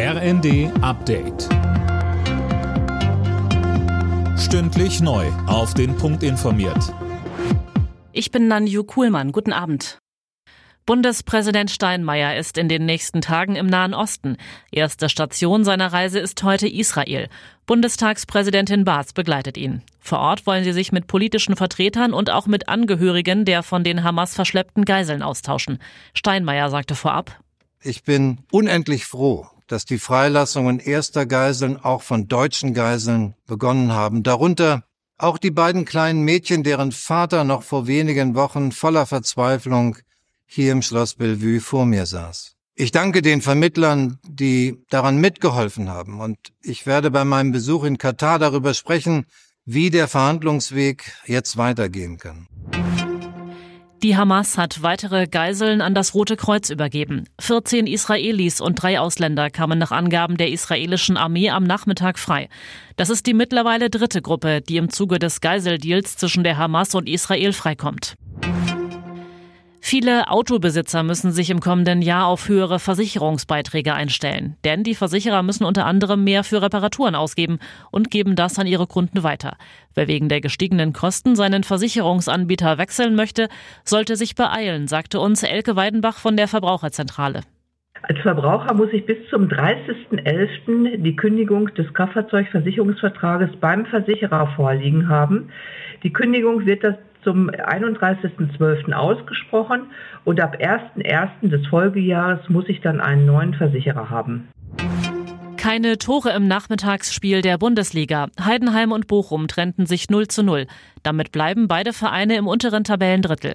RND Update. Stündlich neu. Auf den Punkt informiert. Ich bin Nanju Kuhlmann. Guten Abend. Bundespräsident Steinmeier ist in den nächsten Tagen im Nahen Osten. Erste Station seiner Reise ist heute Israel. Bundestagspräsidentin Baas begleitet ihn. Vor Ort wollen sie sich mit politischen Vertretern und auch mit Angehörigen der von den Hamas verschleppten Geiseln austauschen. Steinmeier sagte vorab, ich bin unendlich froh, dass die Freilassungen erster Geiseln auch von deutschen Geiseln begonnen haben, darunter auch die beiden kleinen Mädchen, deren Vater noch vor wenigen Wochen voller Verzweiflung hier im Schloss Bellevue vor mir saß. Ich danke den Vermittlern, die daran mitgeholfen haben, und ich werde bei meinem Besuch in Katar darüber sprechen, wie der Verhandlungsweg jetzt weitergehen kann. Die Hamas hat weitere Geiseln an das Rote Kreuz übergeben. 14 Israelis und drei Ausländer kamen nach Angaben der israelischen Armee am Nachmittag frei. Das ist die mittlerweile dritte Gruppe, die im Zuge des Geiseldeals zwischen der Hamas und Israel freikommt. Viele Autobesitzer müssen sich im kommenden Jahr auf höhere Versicherungsbeiträge einstellen, denn die Versicherer müssen unter anderem mehr für Reparaturen ausgeben und geben das an ihre Kunden weiter. Wer wegen der gestiegenen Kosten seinen Versicherungsanbieter wechseln möchte, sollte sich beeilen, sagte uns Elke Weidenbach von der Verbraucherzentrale. Als Verbraucher muss ich bis zum 30.11. die Kündigung des Kraftfahrzeugversicherungsvertrages beim Versicherer vorliegen haben. Die Kündigung wird das zum 31.12. ausgesprochen und ab 1.1. des Folgejahres muss ich dann einen neuen Versicherer haben. Keine Tore im Nachmittagsspiel der Bundesliga. Heidenheim und Bochum trennten sich 0 zu 0. Damit bleiben beide Vereine im unteren Tabellendrittel.